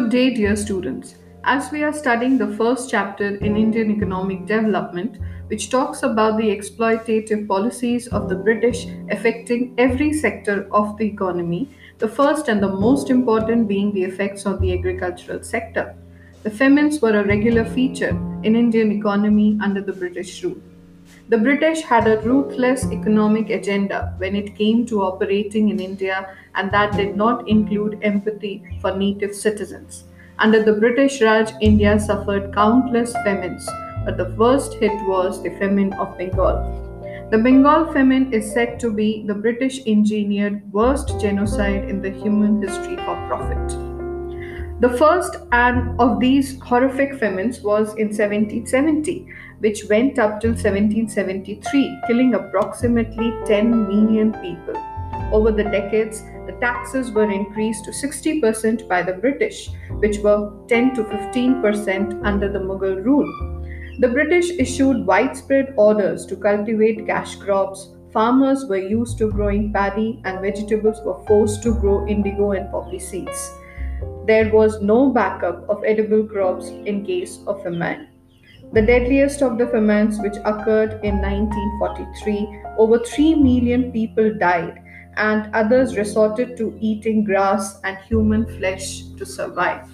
Good day, dear students. As we are studying the first chapter in Indian economic development, which talks about the exploitative policies of the British affecting every sector of the economy, the first and the most important being the effects on the agricultural sector. The famines were a regular feature in Indian economy under the British rule. The British had a ruthless economic agenda when it came to operating in India, and that did not include empathy for native citizens. Under the British Raj, India suffered countless famines, but the worst hit was the famine of Bengal. The Bengal famine is said to be the British engineered worst genocide in the human history for profit. The first and of these horrific famines was in 1770, which went up till 1773, killing approximately 10 million people. Over the decades, the taxes were increased to 60% by the British, which were 10 to 15% under the Mughal rule. The British issued widespread orders to cultivate cash crops. Farmers were used to growing paddy, and vegetables were forced to grow indigo and poppy seeds there was no backup of edible crops in case of famine. The deadliest of the famines, which occurred in 1943, over 3 million people died, and others resorted to eating grass and human flesh to survive.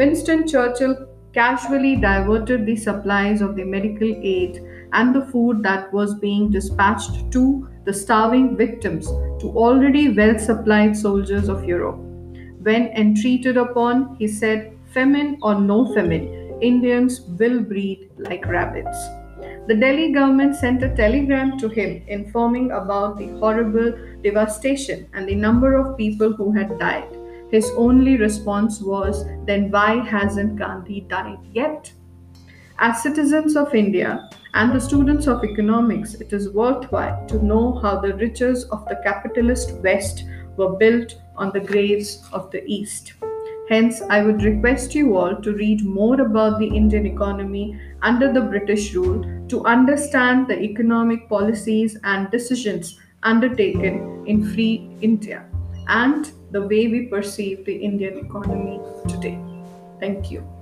Winston Churchill casually diverted the supplies of the medical aid and the food that was being dispatched to the starving victims to already well supplied soldiers of Europe. When entreated upon, he said, Famine or no famine, Indians will breed like rabbits. The Delhi government sent a telegram to him informing about the horrible devastation and the number of people who had died. His only response was, Then why hasn't Gandhi died yet? As citizens of India and the students of economics, it is worthwhile to know how the riches of the capitalist West were built on the graves of the East. Hence, I would request you all to read more about the Indian economy under the British rule to understand the economic policies and decisions undertaken in free India and the way we perceive the Indian economy today. Thank you.